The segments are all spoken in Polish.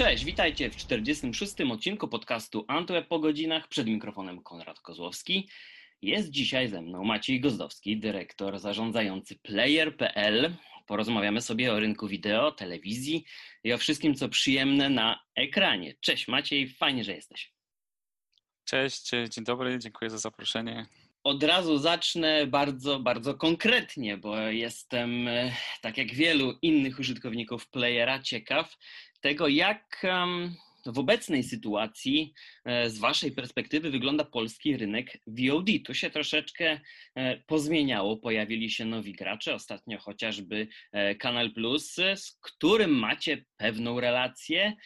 Cześć, witajcie w 46. odcinku podcastu Antweb po godzinach. Przed mikrofonem Konrad Kozłowski. Jest dzisiaj ze mną Maciej Gozdowski, dyrektor zarządzający Player.pl. Porozmawiamy sobie o rynku wideo, telewizji i o wszystkim, co przyjemne na ekranie. Cześć Maciej, fajnie, że jesteś. Cześć, dzień dobry, dziękuję za zaproszenie. Od razu zacznę bardzo, bardzo konkretnie, bo jestem, e, tak jak wielu innych użytkowników Playera, ciekaw tego, jak w obecnej sytuacji e, z Waszej perspektywy wygląda polski rynek VOD. Tu się troszeczkę e, pozmieniało, pojawili się nowi gracze, ostatnio chociażby Kanal Plus, z którym macie pewną relację.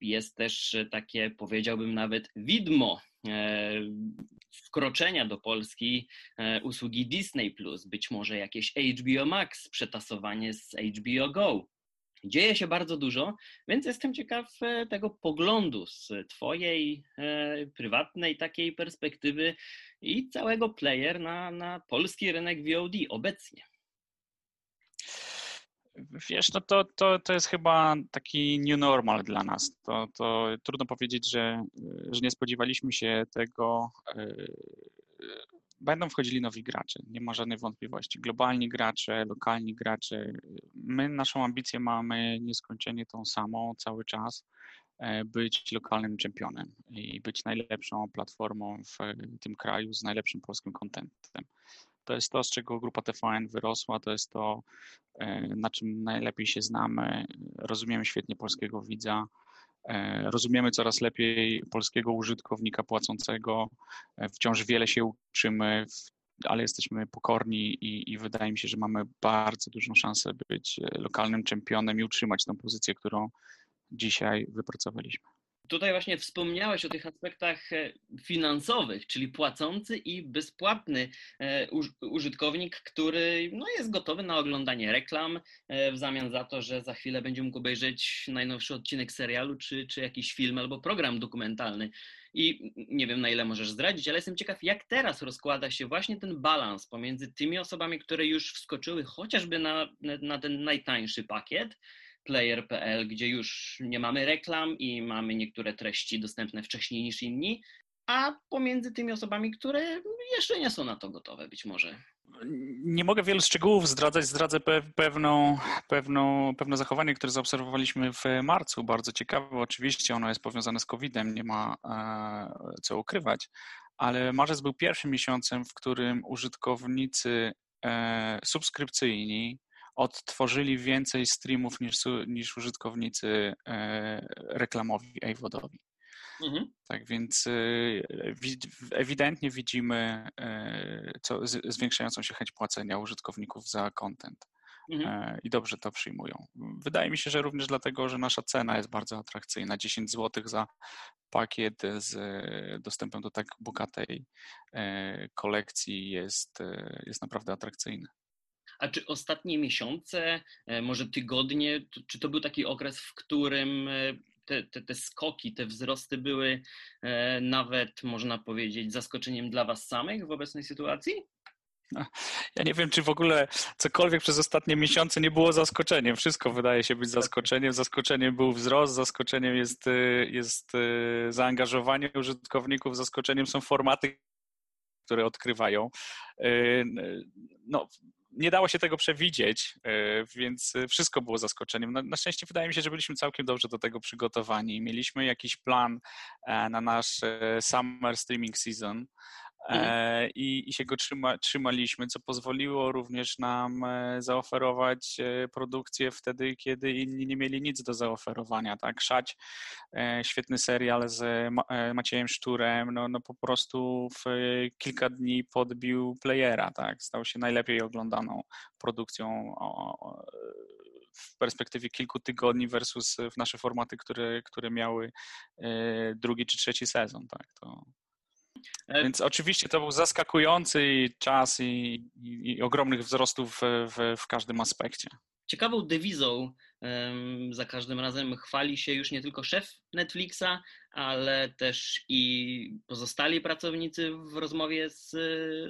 Jest też takie, powiedziałbym nawet, widmo E, wkroczenia do Polski e, usługi Disney, być może jakieś HBO Max, przetasowanie z HBO Go. Dzieje się bardzo dużo, więc jestem ciekaw e, tego poglądu z Twojej prywatnej takiej perspektywy i całego player na, na polski rynek VOD obecnie. Wiesz, no to, to, to jest chyba taki new normal dla nas. To, to trudno powiedzieć, że, że nie spodziewaliśmy się tego. E, będą wchodzili nowi gracze, nie ma żadnej wątpliwości. Globalni gracze, lokalni gracze. My naszą ambicję mamy nieskończenie tą samą cały czas e, być lokalnym czempionem i być najlepszą platformą w tym kraju z najlepszym polskim kontentem. To jest to, z czego grupa TVN wyrosła, to jest to, e, na czym najlepiej się znamy. Rozumiemy świetnie polskiego widza, e, rozumiemy coraz lepiej polskiego użytkownika płacącego. E, wciąż wiele się uczymy, ale jesteśmy pokorni i, i wydaje mi się, że mamy bardzo dużą szansę być lokalnym czempionem i utrzymać tę pozycję, którą dzisiaj wypracowaliśmy. Tutaj właśnie wspomniałeś o tych aspektach e, finansowych, czyli płacący i bezpłatny e, użytkownik, który no, jest gotowy na oglądanie reklam e, w zamian za to, że za chwilę będzie mógł obejrzeć najnowszy odcinek serialu czy, czy jakiś film albo program dokumentalny. I nie wiem, na ile możesz zdradzić, ale jestem ciekaw, jak teraz rozkłada się właśnie ten balans pomiędzy tymi osobami, które już wskoczyły chociażby na, na ten najtańszy pakiet, player.pl, gdzie już nie mamy reklam i mamy niektóre treści dostępne wcześniej niż inni, a pomiędzy tymi osobami, które jeszcze nie są na to gotowe być może. Nie mogę wielu szczegółów zdradzać, zdradzę pewną, pewną, pewne zachowanie, które zaobserwowaliśmy w marcu. Bardzo ciekawe, oczywiście ono jest powiązane z COVID-em, nie ma e, co ukrywać, ale marzec był pierwszym miesiącem, w którym użytkownicy e, subskrypcyjni odtworzyli więcej streamów niż, niż użytkownicy e, reklamowi AVODowi. Mhm. Tak więc e, ewidentnie widzimy e, co, zwiększającą się chęć płacenia użytkowników za content. Mhm. I dobrze to przyjmują. Wydaje mi się, że również dlatego, że nasza cena jest bardzo atrakcyjna. 10 zł za pakiet z dostępem do tak bogatej kolekcji jest, jest naprawdę atrakcyjny. A czy ostatnie miesiące, e, może tygodnie, czy to był taki okres, w którym e, te, te, te skoki, te wzrosty były e, nawet, można powiedzieć, zaskoczeniem dla Was samych w obecnej sytuacji? Ja nie wiem, czy w ogóle cokolwiek przez ostatnie miesiące nie było zaskoczeniem. Wszystko wydaje się być zaskoczeniem. Zaskoczeniem był wzrost, zaskoczeniem jest, jest zaangażowanie użytkowników, zaskoczeniem są formaty, które odkrywają. No, nie dało się tego przewidzieć, e, więc wszystko było zaskoczeniem. Na, na, szczęście wydaje mi się, że byliśmy całkiem dobrze do tego przygotowani. Mieliśmy jakiś plan e, na nasz e, summer streaming season Mhm. E, i, i się go trzyma, trzymaliśmy, co pozwoliło również nam e, zaoferować e, produkcję wtedy, kiedy inni nie mieli nic do zaoferowania. Tak? Szać, świetny serial z Maciejem Szturem, no, no po prostu w kilka dni podbił playera, tak? stał się najlepiej oglądaną produkcją w perspektywie kilku tygodni versus w nasze formaty, które, które miały drugi czy trzeci sezon. Tak? To, Więc oczywiście to był zaskakujący czas i, i, i ogromnych wzrostów w, w, w każdym aspekcie. Ciekawą dewizą um, za każdym razem chwali się już nie tylko szef Netflixa, ale też i pozostali pracownicy w rozmowie z,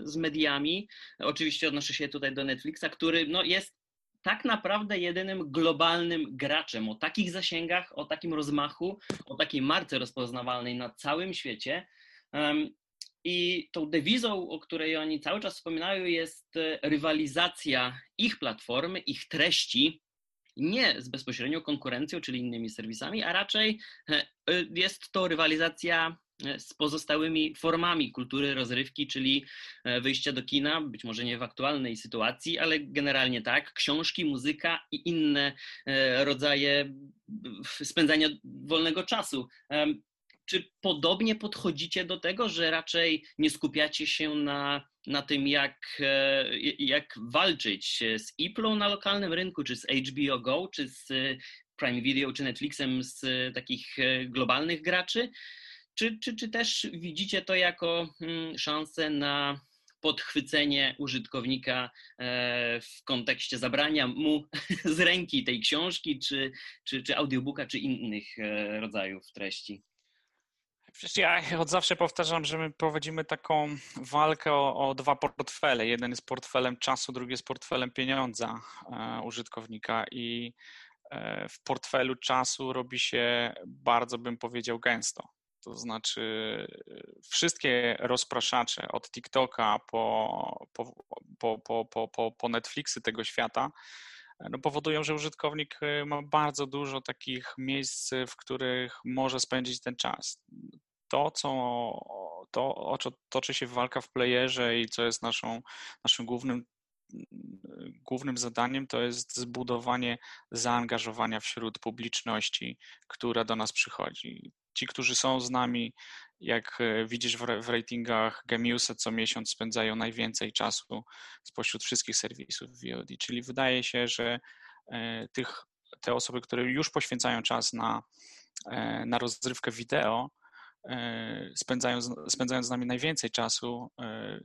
z mediami. Oczywiście odnoszę się tutaj do Netflixa, który no, jest tak naprawdę jedynym globalnym graczem o takich zasięgach, o takim rozmachu, o takiej marce rozpoznawalnej na całym świecie. I tą dewizą, o której oni cały czas wspominają, jest e, rywalizacja ich platformy, ich treści, nie z bezpośrednią konkurencją, czyli innymi serwisami, a raczej e, e, jest to rywalizacja z pozostałymi formami kultury rozrywki, czyli wyjścia do kina, być może nie w aktualnej sytuacji, ale generalnie tak, książki, muzyka i inne rodzaje spędzania wolnego czasu. Czy podobnie podchodzicie do tego, że raczej nie skupiacie się na, na tym, jak, e, jak walczyć z Iplą na lokalnym rynku, czy z HBO Go, czy z Prime Video, czy Netflixem z takich e, globalnych graczy? Czy, czy, czy też widzicie to jako mm, szansę na podchwycenie użytkownika e, w kontekście zabrania mu z ręki tej książki, czy, czy, czy audiobooka, czy innych rodzajów treści? Przecież ja od zawsze powtarzam, że my prowadzimy taką walkę o, o, dwa portfele. Jeden jest portfelem czasu, drugi jest portfelem pieniądza e, użytkownika i e, w portfelu czasu robi się bardzo, bym powiedział, gęsto. To znaczy wszystkie rozpraszacze od TikToka po, po, po, po, po, po Netflixy tego świata no, powodują, że użytkownik ma bardzo dużo takich miejsc, w których może spędzić ten czas. To, co to, o co toczy się walka w playerze i co jest naszą, naszym głównym głównym zadaniem to jest zbudowanie zaangażowania wśród publiczności, która do nas przychodzi. Ci, którzy są z nami, jak e, widzisz w ratingach Gemiusa, co miesiąc spędzają najwięcej czasu spośród wszystkich serwisów VOD, czyli wydaje się, że e, tych, te osoby, które już poświęcają czas na, e, na rozrywkę wideo, spędzają, spędzając z nami najwięcej czasu,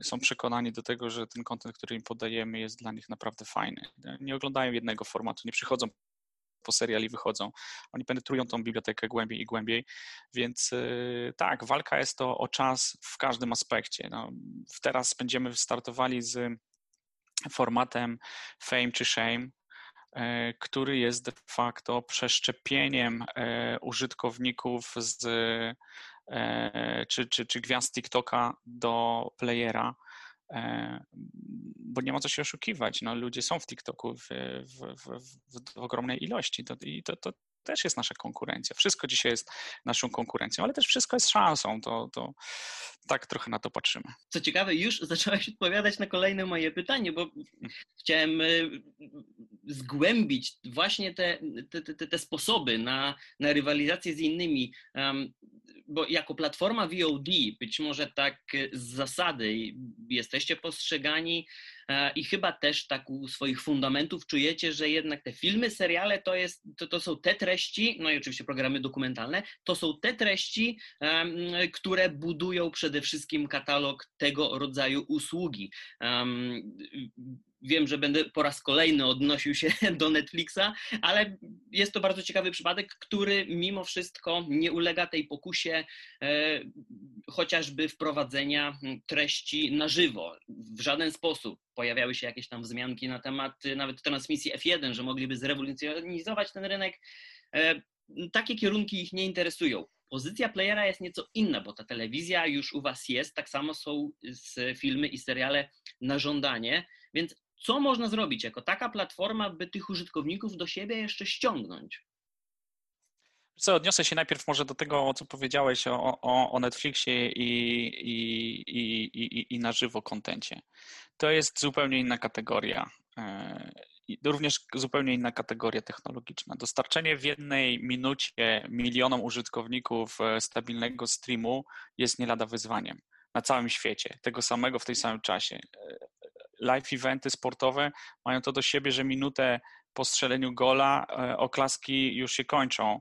są przekonani do tego, że ten kontent, który im podajemy, jest dla nich naprawdę fajny. Nie oglądają jednego formatu, nie przychodzą po seriali wychodzą. Oni penetrują tą bibliotekę głębiej i głębiej, więc y, tak, walka jest to o czas w każdym aspekcie. No, teraz będziemy startowali z formatem fame czy shame, e, który jest de facto przeszczepieniem e, użytkowników z, e, czy, czy, czy gwiazd TikToka do playera E, bo nie ma co się oszukiwać. No, ludzie są w TikToku w, w, w, w ogromnej ilości to, i to, to też jest nasza konkurencja. Wszystko dzisiaj jest naszą konkurencją, ale też wszystko jest szansą. To, to tak trochę na to patrzymy. Co ciekawe, już zaczęłaś odpowiadać na kolejne moje pytanie, bo chciałem e, zgłębić właśnie te, te, te, te sposoby na, na rywalizację z innymi. Bo jako platforma VOD, być może tak z zasady jesteście postrzegani i chyba też tak u swoich fundamentów czujecie, że jednak te filmy, seriale to, jest, to, to są te treści, no i oczywiście programy dokumentalne, to są te treści, które budują przede wszystkim katalog tego rodzaju usługi. Wiem, że będę po raz kolejny odnosił się do Netflixa, ale jest to bardzo ciekawy przypadek, który mimo wszystko nie ulega tej pokusie e, chociażby wprowadzenia treści na żywo. W żaden sposób pojawiały się jakieś tam wzmianki na temat nawet transmisji F1, że mogliby zrewolucjonizować ten rynek. E, takie kierunki ich nie interesują. Pozycja playera jest nieco inna, bo ta telewizja już u Was jest, tak samo są filmy i seriale na żądanie, więc co można zrobić jako taka platforma, by tych użytkowników do siebie jeszcze ściągnąć? Co, odniosę się najpierw może do tego, co powiedziałeś o, o, o Netflixie i, i, i, i, na żywo kontencie. To jest zupełnie inna kategoria. E, również zupełnie inna kategoria technologiczna. Dostarczenie w jednej minucie milionom użytkowników e, stabilnego streamu jest nie lada wyzwaniem na całym świecie, tego samego w tej samym czasie. Live eventy sportowe mają to do siebie, że minutę po strzeleniu gola e, oklaski już się kończą.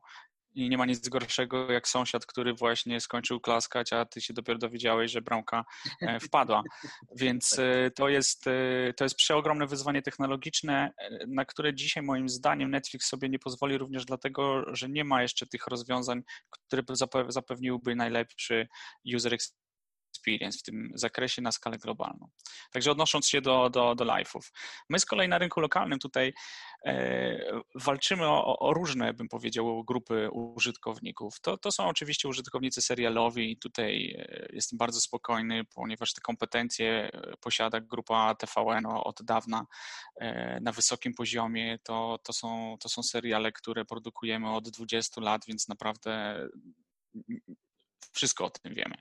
I nie ma nic gorszego jak sąsiad, który właśnie skończył klaskać, a ty się dopiero dowiedziałeś, że bramka e, wpadła. Więc e, to jest, to jest przeogromne wyzwanie technologiczne, na które dzisiaj moim zdaniem Netflix sobie nie pozwoli również dlatego, że nie ma jeszcze tych rozwiązań, które zapewniłyby najlepszy user experience w tym zakresie na skalę globalną. Także odnosząc się do, do, do live'ów. My z kolei na rynku lokalnym tutaj e, walczymy o, o, różne, bym powiedział, grupy użytkowników. To, to są oczywiście użytkownicy serialowi tutaj e, jestem bardzo spokojny, ponieważ te kompetencje e, posiada grupa TVN od dawna e, na wysokim poziomie. To, to, są, to są seriale, które produkujemy od 20 lat, więc naprawdę wszystko o tym wiemy.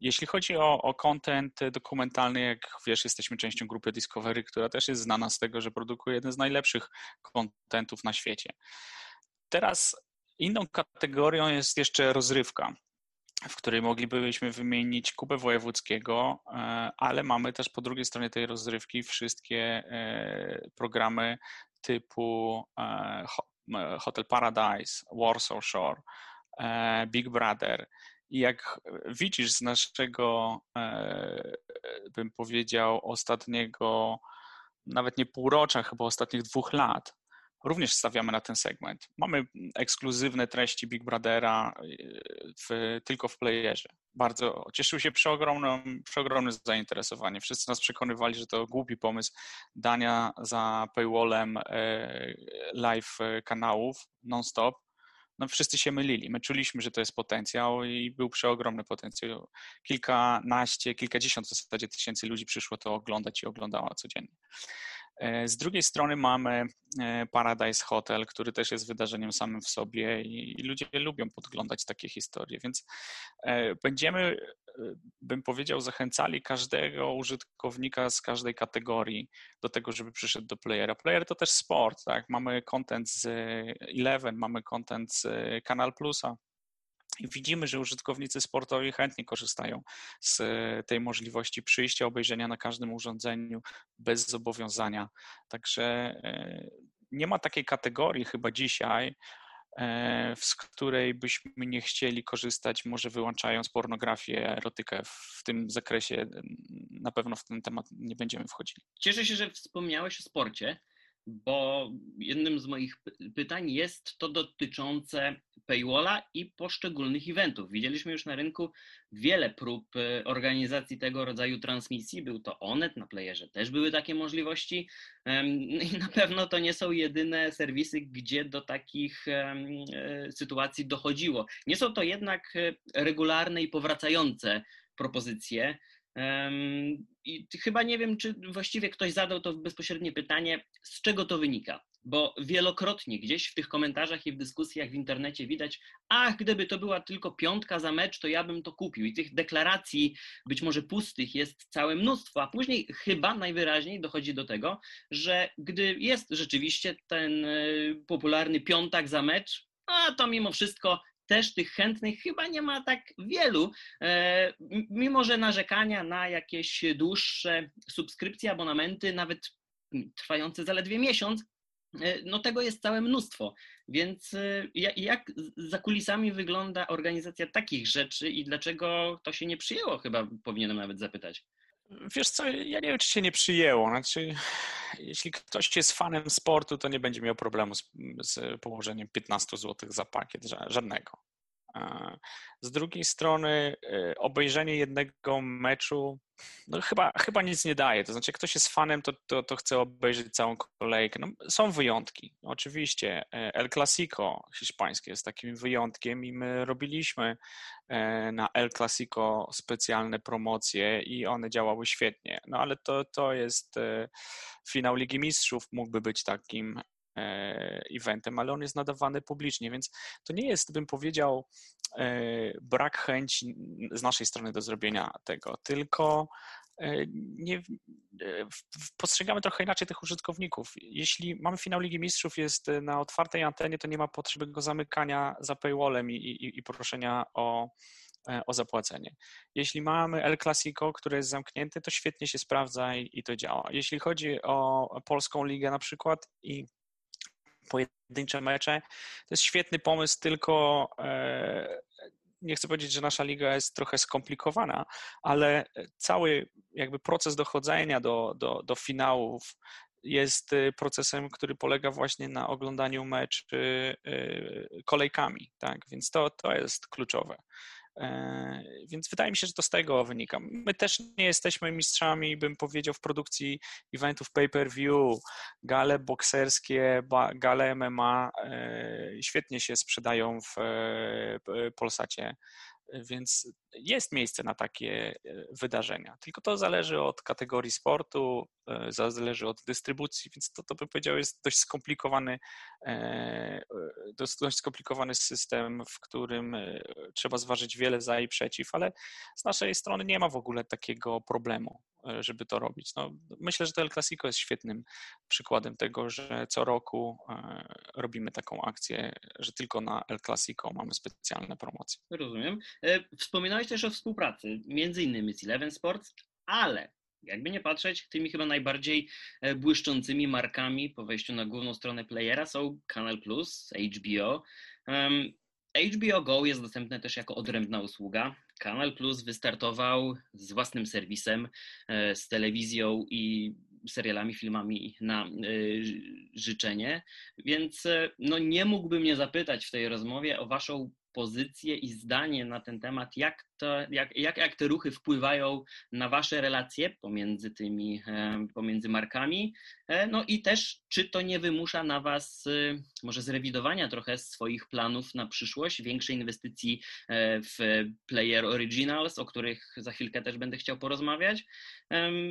Jeśli chodzi o, o content dokumentalny, jak wiesz, jesteśmy częścią grupy Discovery, która też jest znana z tego, że produkuje jeden z najlepszych kontentów na świecie. Teraz inną kategorią jest jeszcze rozrywka, w której moglibyśmy wymienić Kubę Wojewódzkiego, e, ale mamy też po drugiej stronie tej rozrywki wszystkie e, programy typu e, Hotel Paradise, Warsaw Shore, Big Brother, i jak widzisz z naszego, e, bym powiedział, ostatniego, nawet nie półrocza, chyba ostatnich dwóch lat, również stawiamy na ten segment. Mamy ekskluzywne treści Big Brothera e, w, tylko w playerze. Bardzo cieszył się przeogromnym, przeogromnym zainteresowaniem. Wszyscy nas przekonywali, że to głupi pomysł dania za paywallem e, live kanałów non-stop no wszyscy się mylili. My czuliśmy, że to jest potencjał i był przeogromny potencjał. Kilkanaście, kilkadziesiąt w zasadzie tysięcy ludzi przyszło to oglądać i oglądało codziennie. E, z drugiej strony mamy e, Paradise Hotel, który też jest wydarzeniem samym w sobie i ludzie lubią podglądać takie historie, więc e, będziemy, bym powiedział, zachęcali każdego użytkownika z każdej kategorii do tego, żeby przyszedł do playera. Player to też sport, tak? Mamy content z Eleven, mamy content z Kanal Plusa, widzimy, że użytkownicy sportowi chętnie korzystają z e, tej możliwości przyjścia, obejrzenia na każdym urządzeniu bez zobowiązania. Także e, nie ma takiej kategorii chyba dzisiaj, e, z której byśmy nie chcieli korzystać, może wyłączając pornografię, erotykę w tym zakresie. Na pewno w ten temat nie będziemy wchodzili. Cieszę się, że wspomniałeś o sporcie, bo jednym z moich pytań jest to dotyczące paywalla i poszczególnych eventów. Widzieliśmy już na rynku wiele prób e, organizacji tego rodzaju transmisji. Był to Onet, na playerze też były takie możliwości i na pewno to nie są jedyne serwisy, gdzie do takich e, sytuacji dochodziło. Nie są to jednak e, regularne i powracające propozycje. I chyba nie wiem, czy właściwie ktoś zadał to bezpośrednie pytanie, z czego to wynika. Bo wielokrotnie gdzieś w tych komentarzach i w dyskusjach w internecie widać, ach, gdyby to była tylko piątka za mecz, to ja bym to kupił. I tych deklaracji, być może pustych, jest całe mnóstwo, a później chyba najwyraźniej dochodzi do tego, że gdy jest rzeczywiście ten e, popularny piątak za mecz, a to mimo wszystko też tych chętnych chyba nie ma tak wielu, e, mimo że narzekania na jakieś dłuższe subskrypcje, abonamenty, nawet trwające zaledwie miesiąc, e, no tego jest całe mnóstwo. Więc e, jak za kulisami wygląda organizacja takich rzeczy i dlaczego to się nie przyjęło, chyba powinienem nawet zapytać. Wiesz co, ja nie wiem, czy się nie przyjęło. Znaczy, jeśli ktoś jest fanem sportu, to nie będzie miał problemu z, z położeniem 15 zł za pakiet, żadnego. Z drugiej strony e, obejrzenie jednego meczu no chyba, chyba nic nie daje. To znaczy, ktoś jest fanem, to, to, to chce obejrzeć całą kolejkę. No, są wyjątki. Oczywiście e, El Clasico hiszpańskie jest takim wyjątkiem i my robiliśmy e, na El Clasico specjalne promocje i one działały świetnie. No ale to, to jest finał Ligi Mistrzów, mógłby być takim E, eventem, ale on jest nadawany publicznie, więc to nie jest, bym powiedział, e, brak chęci z naszej strony do zrobienia tego, tylko e, nie, postrzegamy trochę inaczej tych użytkowników. Jeśli mamy finał Ligi Mistrzów, jest na otwartej antenie, to nie ma potrzeby go zamykania za paywallem i, i, i proszenia o, o zapłacenie. Jeśli mamy El Clasico, który jest zamknięty, to świetnie się sprawdza i, i to działa. Jeśli chodzi o polską ligę na przykład i pojedyncze mecze. To jest świetny pomysł, tylko e, nie chcę powiedzieć, że nasza liga jest trochę skomplikowana, ale cały jakby proces dochodzenia do, do, do finałów jest e, procesem, który polega właśnie na oglądaniu meczy e, kolejkami, tak? Więc to, to jest kluczowe. E, więc wydaje mi się, że to z tego wynika. My też nie jesteśmy mistrzami, bym powiedział, w produkcji eventów pay-per-view, gale bokserskie, gale MMA e, świetnie się sprzedają w Polsacie więc jest miejsce na takie e, wydarzenia. Tylko to zależy od kategorii sportu, e, zależy od dystrybucji, więc to, to bym powiedział jest dość skomplikowany, e, dość skomplikowany system, w którym trzeba zważyć wiele za i przeciw, ale z naszej strony nie ma w ogóle takiego problemu. E, żeby to robić. No, myślę, że to El Clasico jest świetnym przykładem tego, że co roku e, robimy taką akcję, że tylko na El Clasico mamy specjalne promocje. Rozumiem. E, wspominałeś też o współpracy, między innymi z Eleven Sports, ale jakby nie patrzeć, tymi chyba najbardziej błyszczącymi markami po wejściu na główną stronę playera są Canal Plus, HBO. HBO Go jest dostępne też jako odrębna usługa. Kanal Plus wystartował z własnym serwisem, e, z telewizją i serialami, filmami na e, życzenie, więc e, no nie mógłbym nie zapytać w tej rozmowie o Waszą pozycję i zdanie na ten temat, jak, to, jak, jak, jak te ruchy wpływają na Wasze relacje pomiędzy tymi, e, pomiędzy markami, e, no i też czy to nie wymusza na Was e, może zrewidowania trochę swoich planów na przyszłość, większej inwestycji w Player Originals, o których za chwilkę też będę chciał porozmawiać,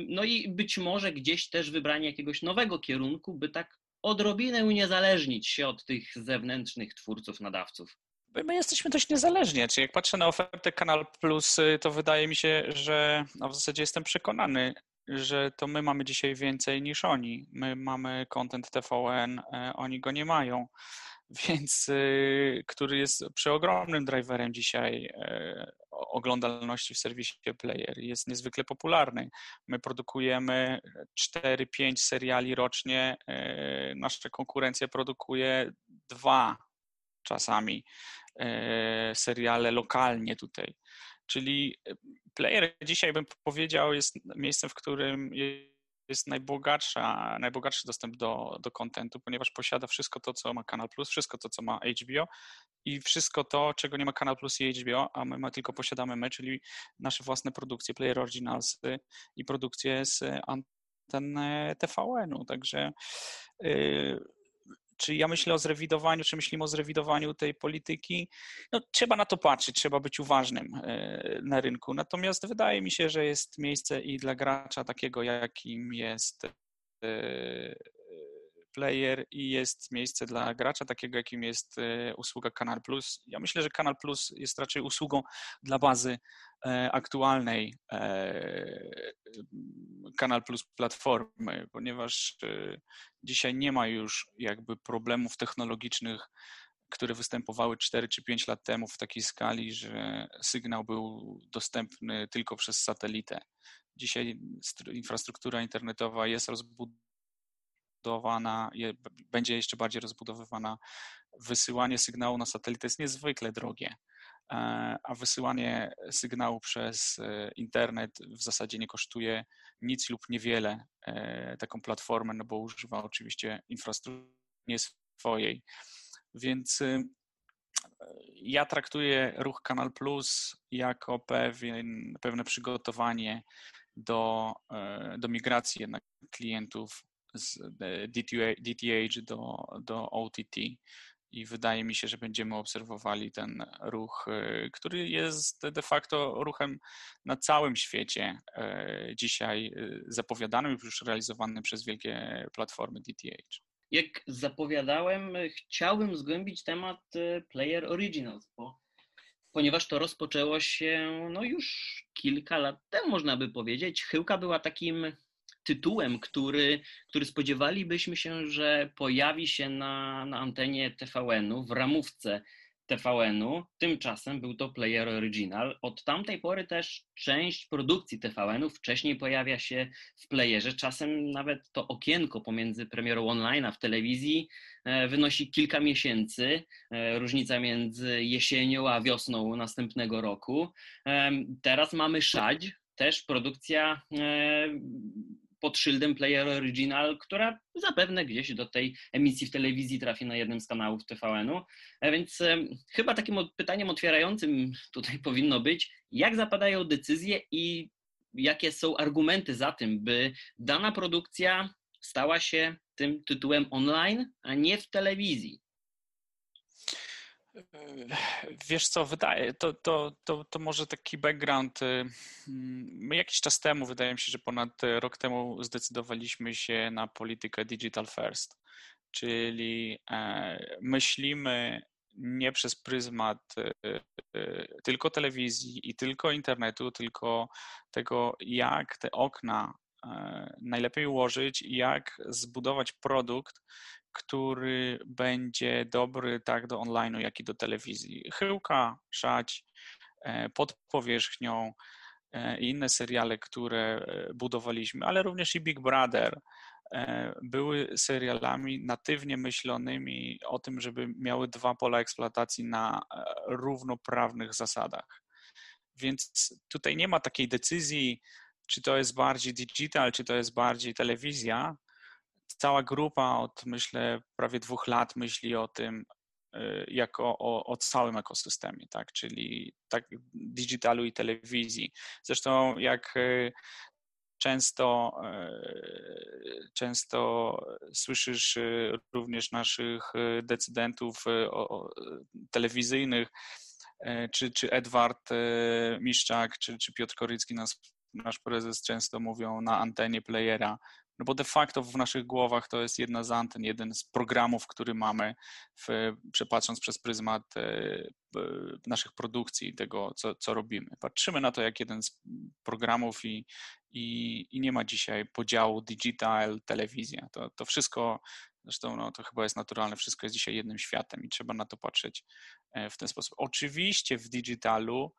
no i być może gdzieś też wybranie jakiegoś nowego kierunku, by tak odrobinę uniezależnić się od tych zewnętrznych twórców, nadawców my jesteśmy dość niezależni. Czyli jak patrzę na ofertę Kanal Plus, y, to wydaje mi się, że no w zasadzie jestem przekonany, że to my mamy dzisiaj więcej niż oni. My mamy content TVN, e, oni go nie mają, więc y, który jest przeogromnym driverem dzisiaj oglądalności w serwisie Player. Jest niezwykle popularny. My produkujemy 4-5 seriali rocznie, nasza konkurencja produkuje dwa czasami. E, seriale lokalnie tutaj. Czyli e, player dzisiaj bym powiedział jest miejscem, w którym jest najbogatsza, najbogatszy dostęp do, do kontentu, ponieważ posiada wszystko to, co ma Kanal Plus, wszystko to, co ma HBO i wszystko to, czego nie ma Kanal Plus i HBO, a my ma, tylko posiadamy my, czyli nasze własne produkcje, Player Originals i produkcje z anten TVN-u. Także yy, czy ja myślę o zrewidowaniu, czy myślimy o zrewidowaniu tej polityki? No, trzeba na to patrzeć, trzeba być uważnym e, na rynku. Natomiast wydaje mi się, że jest miejsce i dla gracza takiego, jakim jest e, player i jest miejsce dla gracza takiego, jakim jest e, usługa Kanal Plus. Ja myślę, że Kanal Plus jest raczej usługą dla bazy aktualnej Kanal Plus platformy, ponieważ Dzisiaj nie ma już jakby problemów technologicznych, które występowały 4 czy 5 lat temu w takiej skali, że sygnał był dostępny tylko przez satelitę. Dzisiaj infrastruktura internetowa jest rozbudowana, będzie jeszcze bardziej rozbudowywana. Wysyłanie sygnału na satelitę jest niezwykle drogie, e, a wysyłanie sygnału przez e, internet w zasadzie nie kosztuje nic lub niewiele e, taką platformę, no bo używa oczywiście infrastruktury nie swojej. Więc y, ja traktuję ruch Kanal Plus jako pewien, pewne przygotowanie do, do migracji jednak klientów z DTH do, do OTT i wydaje mi się, że będziemy obserwowali ten ruch, e, który jest de facto ruchem na całym świecie e, dzisiaj e, zapowiadanym, już realizowanym przez wielkie platformy DTH. Jak zapowiadałem, chciałbym zgłębić temat Player Originals, bo, ponieważ to rozpoczęło się no już kilka lat temu, można by powiedzieć. Chyłka była takim tytułem, który, który spodziewalibyśmy się, że pojawi się na, na antenie TVN-u, w ramówce TVN-u. Tymczasem był to Player Original. Od tamtej pory też część produkcji TVN-u wcześniej pojawia się w playerze. Czasem nawet to okienko pomiędzy premierą online a w telewizji e, wynosi kilka miesięcy. E, różnica między jesienią a wiosną następnego roku. E, teraz mamy Szadź, też produkcja pod szyldem Player Original, która zapewne gdzieś do tej emisji w telewizji trafi na jednym z kanałów TVN-u. Więc chyba takim pytaniem otwierającym tutaj powinno być, jak zapadają decyzje i jakie są argumenty za tym, by dana produkcja stała się tym tytułem online, a nie w telewizji. Wiesz co, wydaje, to, to, to, to może taki background. My jakiś czas temu, wydaje mi się, że ponad rok temu zdecydowaliśmy się na politykę digital first, czyli e, myślimy nie przez pryzmat y, y, tylko telewizji i tylko internetu, tylko tego, jak te okna e, najlepiej ułożyć i jak zbudować produkt, który będzie dobry tak do online'u, jak i do telewizji. Chyłka, Szać, e, pod powierzchnią e, i inne seriale, które e, budowaliśmy, ale również i Big Brother były serialami natywnie myślonymi o tym, żeby miały dwa pola eksploatacji na równoprawnych zasadach. Więc tutaj nie ma takiej decyzji, czy to jest bardziej digital, czy to jest bardziej telewizja, cała grupa od myślę prawie dwóch lat myśli o tym y, jako o, o całym ekosystemie, tak, czyli tak digitalu i telewizji. Zresztą jak y, często, y, często słyszysz również naszych decydentów telewizyjnych, czy, czy Edward Miszczak, czy, czy Piotr Korycki, nasz, nasz prezes, często mówią na antenie playera, no bo de facto w naszych głowach to jest jedna z anten, jeden z programów, który mamy, w, przepatrząc przez pryzmat e, naszych produkcji, tego, co, co robimy. Patrzymy na to jak jeden z programów i, i, i nie ma dzisiaj podziału digital, telewizja. To, to wszystko, zresztą no, to chyba jest naturalne, wszystko jest dzisiaj jednym światem i trzeba na to patrzeć e, w ten sposób. Oczywiście w digitalu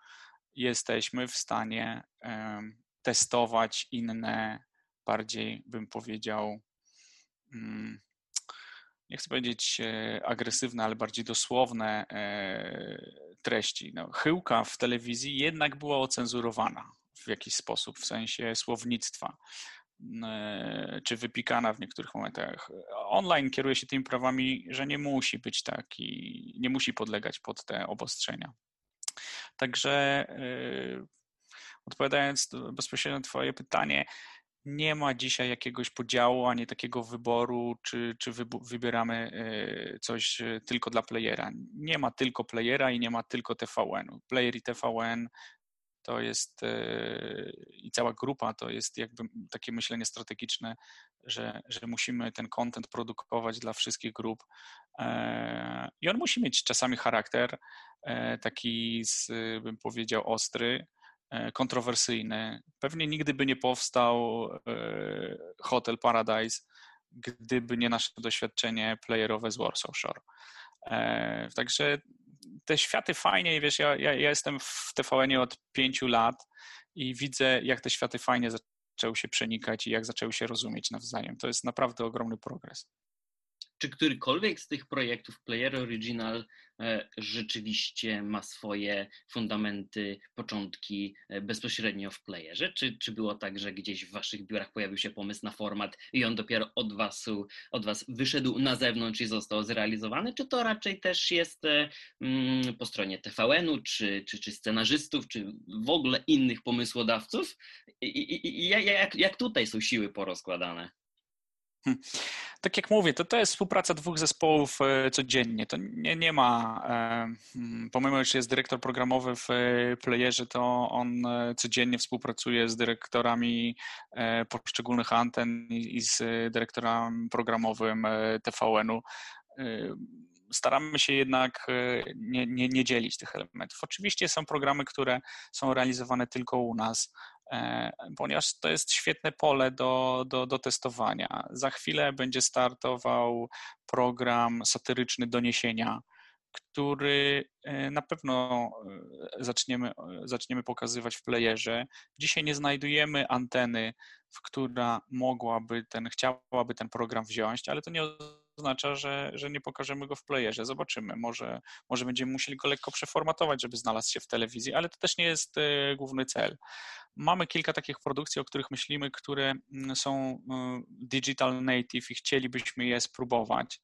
jesteśmy w stanie testować inne bardziej bym powiedział, mm, nie chcę powiedzieć e, agresywne, ale bardziej dosłowne e, treści. No, chyłka w telewizji jednak była ocenzurowana w jakiś sposób, w sensie słownictwa, e, czy wypikana w niektórych momentach. Online kieruje się tymi prawami, że nie musi być taki, nie musi podlegać pod te obostrzenia. Także odpowiadając bezpośrednio na Twoje pytanie, nie ma dzisiaj jakiegoś podziału, ani takiego wyboru, czy, czy wybieramy e, coś e, tylko dla playera. Nie ma tylko playera i nie ma tylko TVN. Player i TVN to jest e, i cała grupa to jest jakby takie myślenie strategiczne, że, że musimy ten content produkować dla wszystkich grup i on musi mieć czasami charakter taki, bym powiedział, ostry, kontrowersyjny. Pewnie nigdy by nie powstał e, Hotel Paradise, gdyby nie nasze doświadczenie playerowe z Warsaw Shore. E, także te światy fajnie, wiesz, ja, ja, ja jestem w tvn od pięciu lat i widzę, jak te światy fajnie zaczęły się przenikać i jak zaczęły się rozumieć nawzajem. To jest naprawdę ogromny progres czy którykolwiek z tych projektów Player Original e, rzeczywiście ma swoje fundamenty, początki e, bezpośrednio w playerze? Czy, czy było tak, że gdzieś w waszych biurach pojawił się pomysł na format i on dopiero od was, od was wyszedł na zewnątrz i został zrealizowany? Czy to raczej też jest e, mm, po stronie TVN-u, czy, czy, czy scenarzystów, czy w ogóle innych pomysłodawców? I, i, i jak, jak tutaj są siły porozkładane? Hm. Tak jak mówię, to, to jest współpraca dwóch zespołów e, codziennie. To nie, nie ma, e, hmm, pomimo, że jest dyrektor programowy w e, playerze, to on codziennie współpracuje z dyrektorami poszczególnych anten i z dyrektorem programowym TVN-u. Staramy się jednak nie, nie, nie dzielić tych elementów. Oczywiście są programy, które są realizowane tylko u nas, ponieważ to jest świetne pole do, do, do testowania. Za chwilę będzie startował program satyryczny doniesienia, który e, na pewno e, zaczniemy, zaczniemy pokazywać w playerze. Dzisiaj nie znajdujemy anteny, w która mogłaby ten, chciałaby ten program wziąć, ale to nie oznacza, że, że nie pokażemy go w playerze. Zobaczymy. Może, może będziemy musieli go lekko przeformatować, żeby znalazł się w telewizji, ale to też nie jest e, główny cel. Mamy kilka takich produkcji, o których myślimy, które mm, są e, digital native i chcielibyśmy je spróbować.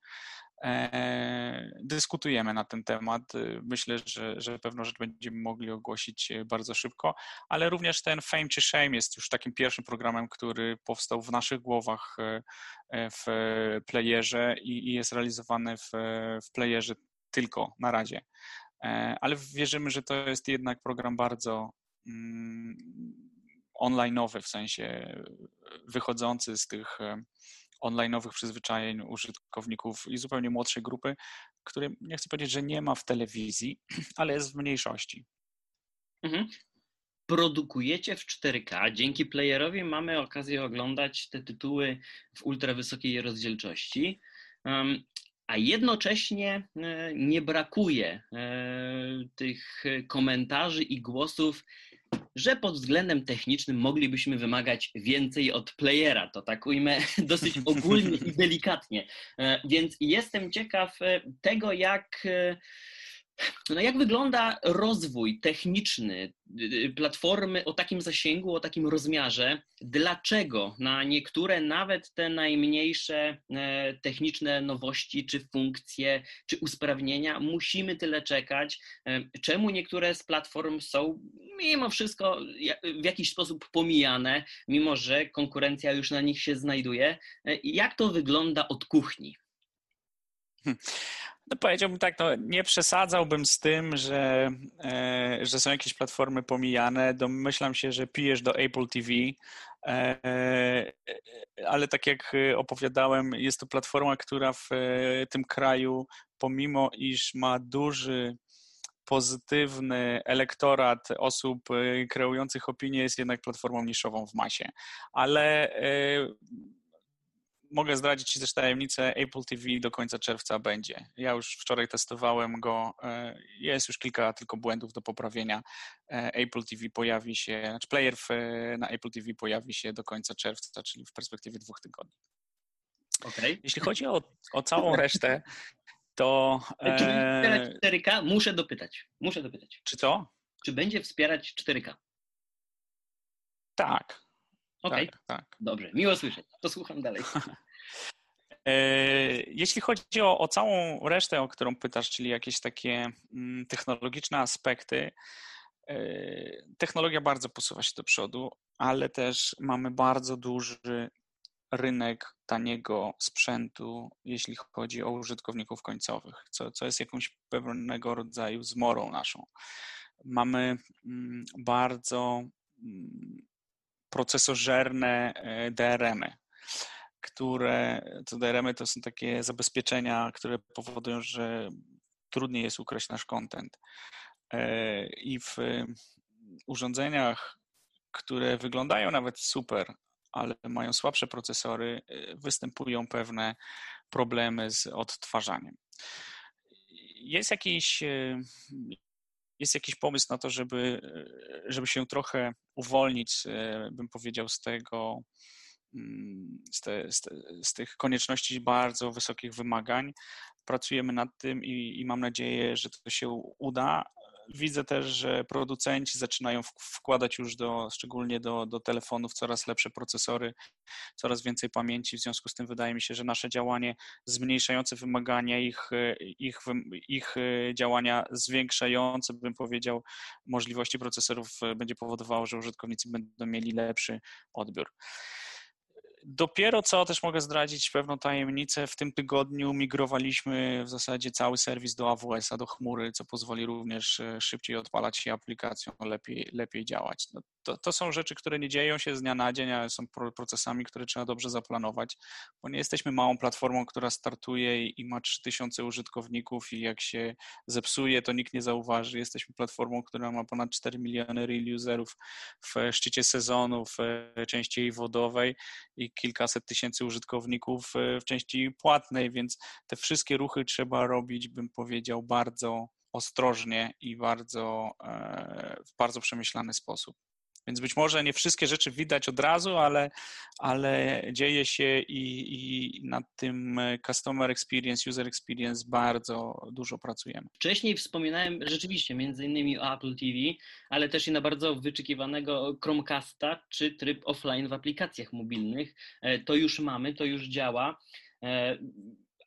E, dyskutujemy na ten temat. Myślę, że, że pewną rzecz będziemy mogli ogłosić bardzo szybko, ale również ten Fame czy Shame jest już takim pierwszym programem, który powstał w naszych głowach e, w playerze i, jest realizowany w, w playerze tylko na razie. E, ale wierzymy, że to jest jednak program bardzo mm, online'owy, w sensie wychodzący z tych online'owych przyzwyczajeń użytkowników i zupełnie młodszej grupy, który nie chcę powiedzieć, że nie ma w telewizji, ale jest w mniejszości. Mhm. Produkujecie w 4K. Dzięki playerowi mamy okazję oglądać te tytuły w ultrawysokiej rozdzielczości. A jednocześnie e, nie brakuje e, tych komentarzy i głosów że pod względem technicznym moglibyśmy wymagać więcej od playera. To tak ujmę dosyć ogólnie i delikatnie. E, więc jestem ciekaw e, tego, jak e, no jak wygląda rozwój techniczny y, y, platformy o takim zasięgu, o takim rozmiarze? Dlaczego na niektóre, nawet te najmniejsze e, techniczne nowości, czy funkcje, czy usprawnienia musimy tyle czekać? E, czemu niektóre z platform są mimo wszystko w jakiś sposób pomijane, mimo że konkurencja już na nich się znajduje? E, jak to wygląda od kuchni? No powiedziałbym tak, no nie przesadzałbym z tym, że, e, że są jakieś platformy pomijane. Domyślam się, że pijesz do Apple TV, e, ale tak jak opowiadałem, jest to platforma, która w e, tym kraju, pomimo iż ma duży pozytywny elektorat osób e, kreujących opinię, jest jednak platformą niszową w masie. Ale e, mogę zdradzić Ci też tajemnicę, Apple TV do końca czerwca będzie. Ja już wczoraj testowałem go, e, jest już kilka tylko błędów do poprawienia. E, Apple TV pojawi się, znaczy player na Apple TV pojawi się do końca czerwca, czyli w perspektywie dwóch tygodni. Okay. Jeśli chodzi o, o całą resztę, to... Czy będzie wspierać 4K? Muszę dopytać. Muszę dopytać. Czy co? Czy będzie wspierać 4K? Tak, Okej, okay. tak, tak. Dobrze, miło słyszeć. To słucham dalej. E, jeśli chodzi o, o, całą resztę, o którą pytasz, czyli jakieś takie mm, technologiczne aspekty, e, technologia bardzo posuwa się do przodu, ale też mamy bardzo duży rynek taniego sprzętu, jeśli chodzi o użytkowników końcowych, co, co jest jakąś pewnego rodzaju zmorą naszą. Mamy mm, bardzo mm, procesorzerne e, DRM-y, które, to DRM-y to są takie zabezpieczenia, które powodują, że trudniej jest ukraść nasz content. E, I w urządzeniach, które wyglądają nawet super, ale mają słabsze procesory, e, występują pewne problemy z odtwarzaniem. Jest jakiś, jest jakiś pomysł na to, żeby, żeby się trochę uwolnić, e, bym powiedział, z tego, mm, z, te, z, te, z tych konieczności bardzo wysokich wymagań. Pracujemy nad tym i, i mam nadzieję, że to się uda. Widzę też, że producenci zaczynają wkładać już do, szczególnie do, do telefonów coraz lepsze procesory, coraz więcej pamięci. W związku z tym wydaje mi się, że nasze działanie zmniejszające wymagania, ich, ich, ich działania zwiększające, bym powiedział, możliwości procesorów będzie powodowało, że użytkownicy będą mieli lepszy odbiór. Dopiero co też mogę zdradzić pewną tajemnicę. W tym tygodniu migrowaliśmy w zasadzie cały serwis do AWS-a, do chmury, co pozwoli również e, szybciej odpalać się aplikacją, lepiej, lepiej działać. No, to, to są rzeczy, które nie dzieją się z dnia na dzień, ale są procesami, które trzeba dobrze zaplanować, bo nie jesteśmy małą platformą, która startuje i, ma 3000 użytkowników i jak się zepsuje, to nikt nie zauważy. Jesteśmy platformą, która ma ponad 4 miliony real userów w szczycie sezonu, w części wodowej i kilkaset tysięcy użytkowników w części płatnej, więc te wszystkie ruchy trzeba robić, bym powiedział, bardzo ostrożnie i bardzo, e, w bardzo przemyślany sposób. Więc być może nie wszystkie rzeczy widać od razu, ale, ale dzieje się i, i nad tym customer experience, user experience bardzo dużo pracujemy. Wcześniej wspominałem rzeczywiście między innymi o Apple TV, ale też i na bardzo wyczekiwanego Chromecasta czy tryb offline w aplikacjach mobilnych. E, to już mamy, to już działa, e,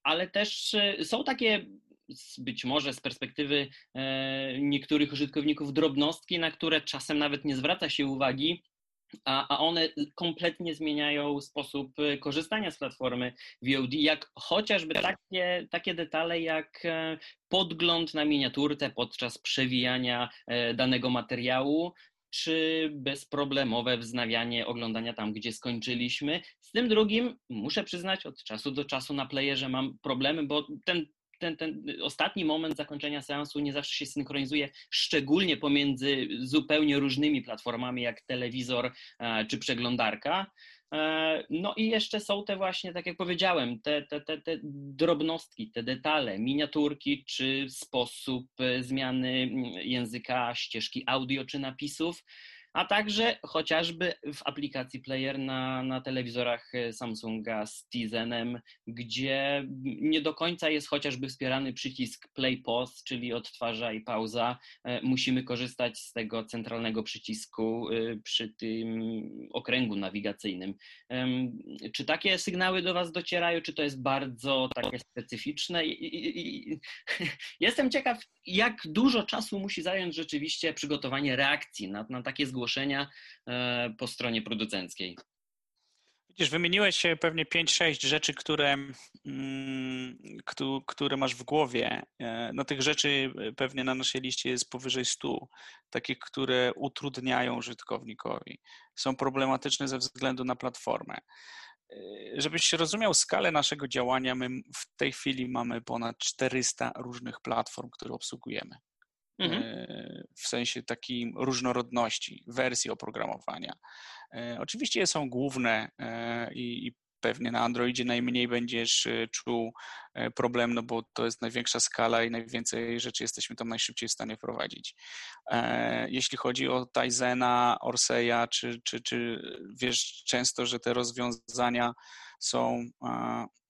ale też e, są takie być może z perspektywy niektórych użytkowników drobnostki, na które czasem nawet nie zwraca się uwagi, a, one kompletnie zmieniają sposób korzystania z platformy VOD, jak chociażby takie, takie detale jak podgląd na miniaturkę podczas przewijania danego materiału, czy bezproblemowe wznawianie oglądania tam, gdzie skończyliśmy. Z tym drugim, muszę przyznać, od czasu do czasu na playerze mam problemy, bo ten ten, ten ostatni moment zakończenia seansu nie zawsze się synchronizuje, szczególnie pomiędzy zupełnie różnymi platformami, jak telewizor e, czy przeglądarka. E, no i jeszcze są te właśnie, tak jak powiedziałem, te, te, te, te drobnostki, te detale, miniaturki, czy sposób e, zmiany języka, ścieżki audio czy napisów a także chociażby w aplikacji Player na, na telewizorach e, Samsunga z Tizenem, gdzie nie do końca jest chociażby wspierany przycisk Play Pause, czyli odtwarza i pauza. E, musimy korzystać z tego centralnego przycisku e, przy tym okręgu nawigacyjnym. Czy takie sygnały do Was docierają, czy to jest bardzo takie specyficzne? Jestem ciekaw, jak dużo czasu musi zająć rzeczywiście przygotowanie reakcji na, na takie zgłoszenia e, po stronie producenckiej? Widzisz, wymieniłeś pewnie 5-6 rzeczy, które, mm, które masz w głowie. E, no tych rzeczy pewnie na naszej liście jest powyżej 100, takich, które utrudniają użytkownikowi, są problematyczne ze względu na platformę. E, żebyś rozumiał skalę naszego działania, my w tej chwili mamy ponad 400 różnych platform, które obsługujemy. Mhm. E, w sensie takiej różnorodności wersji oprogramowania. E, oczywiście są główne i pewnie na Androidzie najmniej będziesz czuł problem, no bo to jest największa skala i najwięcej rzeczy jesteśmy tam najszybciej w stanie wprowadzić. Jeśli chodzi o Tizena, Orseya, czy, czy, czy wiesz często, że te rozwiązania są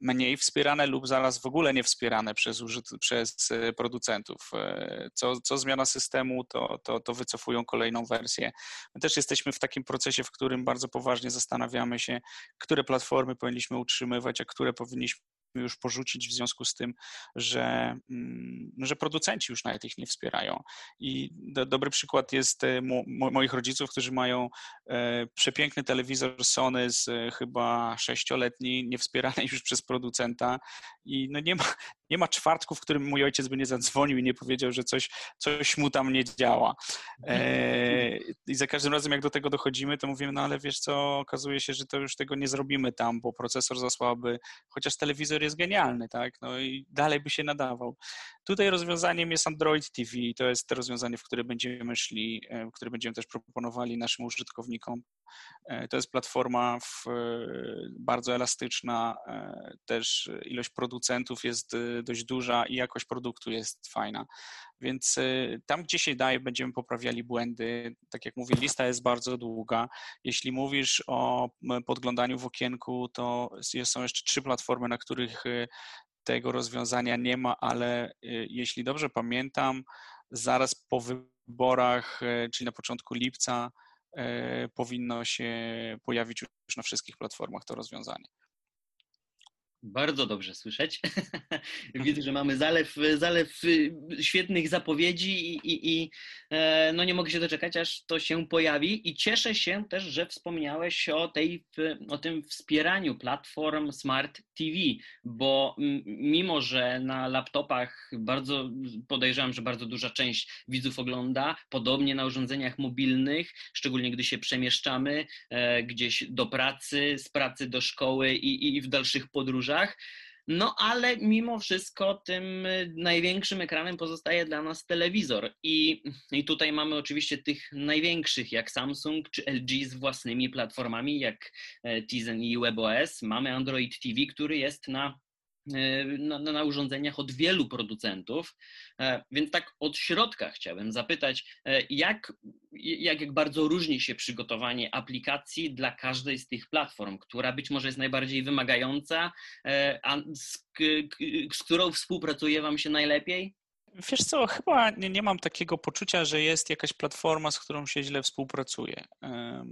mniej wspierane lub zaraz w ogóle nie wspierane przez, przez e, producentów. E, co, co zmiana systemu, to, to, to wycofują kolejną wersję. My też jesteśmy w takim procesie, w którym bardzo poważnie zastanawiamy się, które platformy powinniśmy utrzymywać, a które powinniśmy już porzucić w związku z tym, że, mm, że producenci już nawet ich nie wspierają. I do, dobry przykład jest e, mo, moich rodziców, którzy mają e, przepiękny telewizor Sony z e, chyba sześcioletni, nie wspierany już przez producenta i no nie ma, nie ma czwartku, w którym mój ojciec by nie zadzwonił i nie powiedział, że coś, coś mu tam nie działa. E, I za każdym razem, jak do tego dochodzimy, to mówimy, no ale wiesz co, okazuje się, że to już tego nie zrobimy tam, bo procesor za słaby, chociaż telewizor jest genialny, tak? No i dalej by się nadawał. Tutaj rozwiązaniem jest Android TV, to jest to rozwiązanie, w które będziemy szli, e, w które będziemy też proponowali naszym użytkownikom. E, to jest platforma e, bardzo elastyczna, też ilość producentów jest dość duża i jakość produktu jest fajna. Więc tam, gdzie się daje, będziemy poprawiali błędy. Tak jak mówię, lista jest bardzo długa. Jeśli mówisz o podglądaniu w okienku, to są jeszcze trzy platformy, na których tego rozwiązania nie ma, ale y, jeśli dobrze pamiętam, zaraz po wyborach, y, czyli na początku lipca, y, powinno się pojawić już na wszystkich platformach to rozwiązanie. Bardzo dobrze słyszeć. Widzę, że mamy zalew, zalew świetnych zapowiedzi i, i, i, e, no nie mogę się doczekać, aż to się pojawi. I cieszę się też, że wspomniałeś o, tej, o tym wspieraniu platform Smart TV, bo mimo, że na laptopach bardzo podejrzewam, że bardzo duża część widzów ogląda, podobnie na urządzeniach mobilnych, szczególnie gdy się przemieszczamy e, gdzieś do pracy, z pracy do szkoły i, i w dalszych podróżach No ale mimo wszystko tym największym ekranem pozostaje dla nas telewizor. I, I tutaj mamy oczywiście tych największych jak Samsung czy LG z własnymi platformami jak e, Tizen i WebOS. Mamy Android TV, który jest na na, na, urządzeniach od wielu producentów. Więc tak od środka chciałbym zapytać, jak, jak, jak bardzo różni się przygotowanie aplikacji dla każdej z tych platform, która być może jest najbardziej wymagająca, a z, z którą współpracuje Wam się najlepiej? Wiesz co, chyba nie, nie, mam takiego poczucia, że jest jakaś platforma, z którą się źle współpracuje.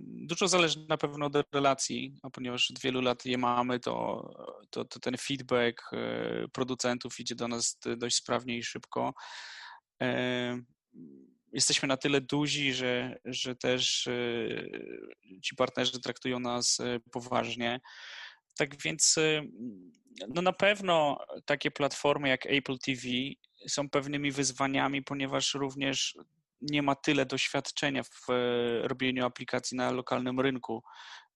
Dużo zależy na pewno od relacji, a ponieważ od wielu lat je mamy, to, to, to ten feedback e, producentów idzie do nas dość sprawnie i szybko. Jesteśmy na tyle duzi, że, że też e, ci partnerzy traktują nas e, poważnie. Tak więc no na pewno takie platformy jak Apple TV są pewnymi wyzwaniami, ponieważ również nie ma tyle doświadczenia w e, robieniu aplikacji na lokalnym rynku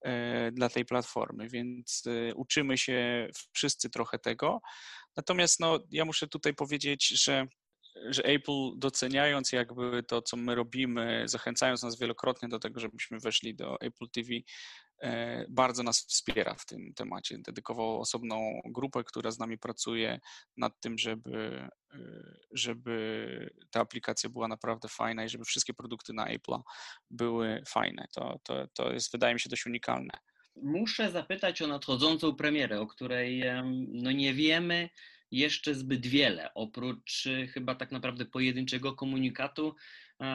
e, dla tej platformy, więc e, uczymy się wszyscy trochę tego. Natomiast no, ja muszę tutaj powiedzieć, że że Apple doceniając jakby to, co my robimy, zachęcając nas wielokrotnie do tego, żebyśmy weszli do Apple TV, e, bardzo nas wspiera w tym temacie. Dedykował osobną grupę, która z nami pracuje nad tym, żeby, e, żeby ta aplikacja była naprawdę fajna i żeby wszystkie produkty na Apple były fajne. To, to, to jest, wydaje mi się, dość unikalne. Muszę zapytać o nadchodzącą premierę, o której no nie wiemy jeszcze zbyt wiele, oprócz y, chyba tak naprawdę pojedynczego komunikatu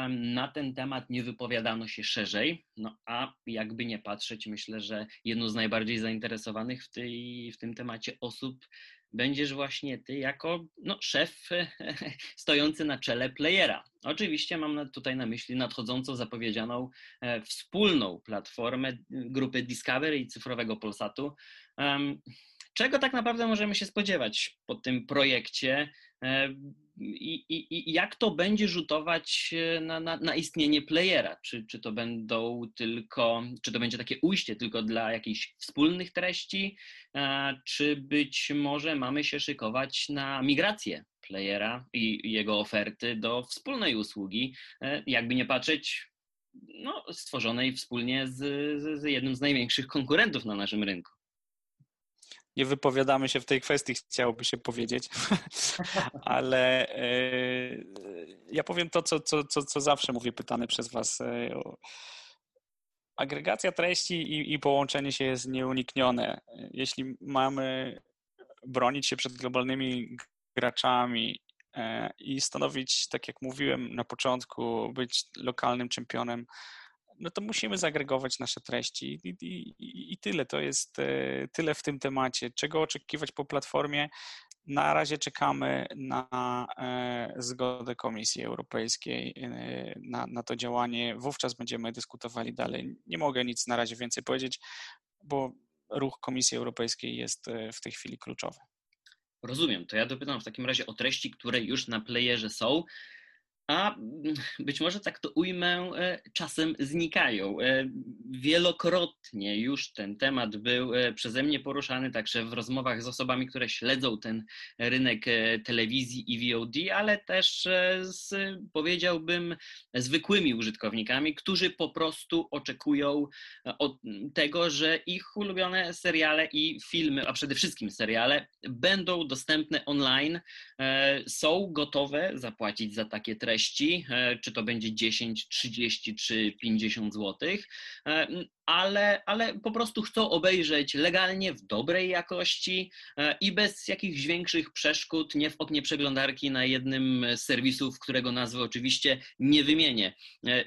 na ten temat nie wypowiadano się szerzej, no a jakby nie patrzeć, myślę, że jedną z najbardziej zainteresowanych w, tej, w tym temacie osób będziesz właśnie ty jako no, szef stojący na czele playera. Oczywiście mam tutaj na myśli nadchodzącą zapowiedzianą e, wspólną platformę grupy Discovery i cyfrowego Polsatu. Czego tak naprawdę możemy się spodziewać po tym projekcie? E, i, i, i jak to będzie rzutować e, na, na, na, istnienie playera? Czy, czy to będą tylko, czy to będzie takie ujście tylko dla jakichś wspólnych treści, e, czy być może mamy się szykować na migrację playera i jego oferty do wspólnej usługi, jakby nie patrzeć, no, stworzonej wspólnie z, z, z jednym z największych konkurentów na naszym rynku nie wypowiadamy się w tej kwestii, chciałoby się powiedzieć, ale e, ja powiem to, co, co, co, co zawsze mówię pytany przez Was. E, agregacja treści i, i połączenie się jest nieuniknione. Jeśli mamy bronić się przed globalnymi graczami e, i stanowić, tak jak mówiłem na początku, być lokalnym czempionem, no to musimy zagregować nasze treści i, i, i, tyle. To jest e, tyle w tym temacie. Czego oczekiwać po platformie? Na razie czekamy na e, zgodę Komisji Europejskiej e, na, na to działanie. Wówczas będziemy dyskutowali dalej. Nie mogę nic na razie więcej powiedzieć, bo ruch Komisji Europejskiej jest w tej chwili kluczowy. Rozumiem. To ja dopytam w takim razie o treści, które już na playerze są a mm, być może tak to ujmę, e, czasem znikają. E, wielokrotnie już ten temat był e, przeze mnie poruszany, także w rozmowach z osobami, które śledzą ten rynek telewizji i VOD, ale też z, powiedziałbym, zwykłymi użytkownikami, którzy po prostu oczekują od tego, że ich ulubione seriale i filmy, a przede wszystkim seriale, będą dostępne online, są gotowe zapłacić za takie treści treści, e, czy to będzie 10, 30 czy 50 złotych, e, ale, ale po prostu chcą obejrzeć legalnie, w dobrej jakości e, i bez jakichś większych przeszkód, nie w oknie przeglądarki na jednym z serwisów, którego nazwy oczywiście nie wymienię.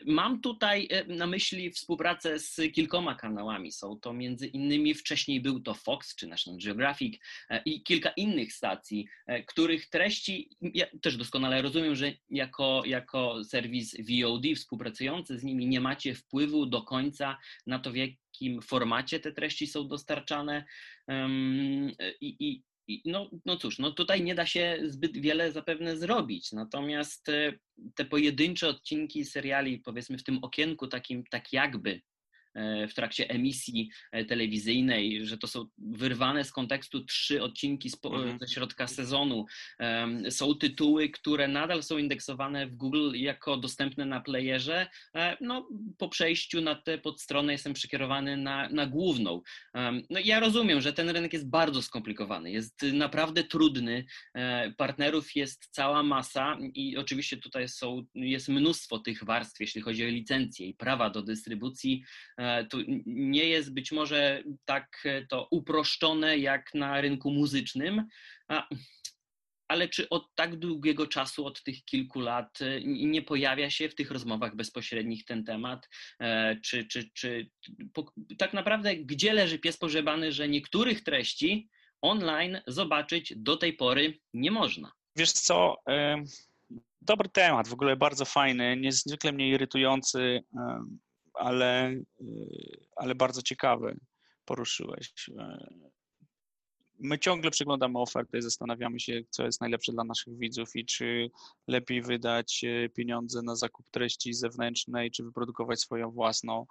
Mam tutaj na myśli współpracę z kilkoma kanałami. Są to między innymi wcześniej był to Fox czy National Geographic i kilka innych stacji, których treści, ja też doskonale rozumiem, że jako, jako serwis VOD współpracujący z nimi nie macie wpływu do końca na to, w jakim formacie te treści są dostarczane. I, i, no, no cóż, no tutaj nie da się zbyt wiele zapewne zrobić. Natomiast e, te pojedyncze odcinki seriali, powiedzmy w tym okienku takim tak jakby w trakcie emisji e, telewizyjnej, że to są wyrwane z kontekstu trzy odcinki mhm. ze środka sezonu. Są tytuły, które nadal są indeksowane w Google jako dostępne na playerze. No, po przejściu na tę podstronę jestem przekierowany na, na główną. No, ja rozumiem, że ten rynek jest bardzo skomplikowany, jest naprawdę trudny. Partnerów jest cała masa i oczywiście tutaj są, jest mnóstwo tych warstw, jeśli chodzi o licencje i prawa do dystrybucji. E, tu nie jest być może tak to uproszczone jak na rynku muzycznym, ale czy od tak długiego czasu, od tych kilku lat, e, nie pojawia się w tych rozmowach bezpośrednich ten temat? E, czy, czy, czy tak naprawdę gdzie leży pies pogrzebany, że niektórych treści online zobaczyć do tej pory nie można? Wiesz co, dobry temat, w ogóle bardzo fajny, niezwykle mnie irytujący, ale, y, ale bardzo ciekawy poruszyłeś. E, my ciągle przeglądamy oferty i zastanawiamy się, co jest najlepsze dla naszych widzów i czy lepiej wydać e, pieniądze na zakup treści zewnętrznej, czy wyprodukować swoją własną.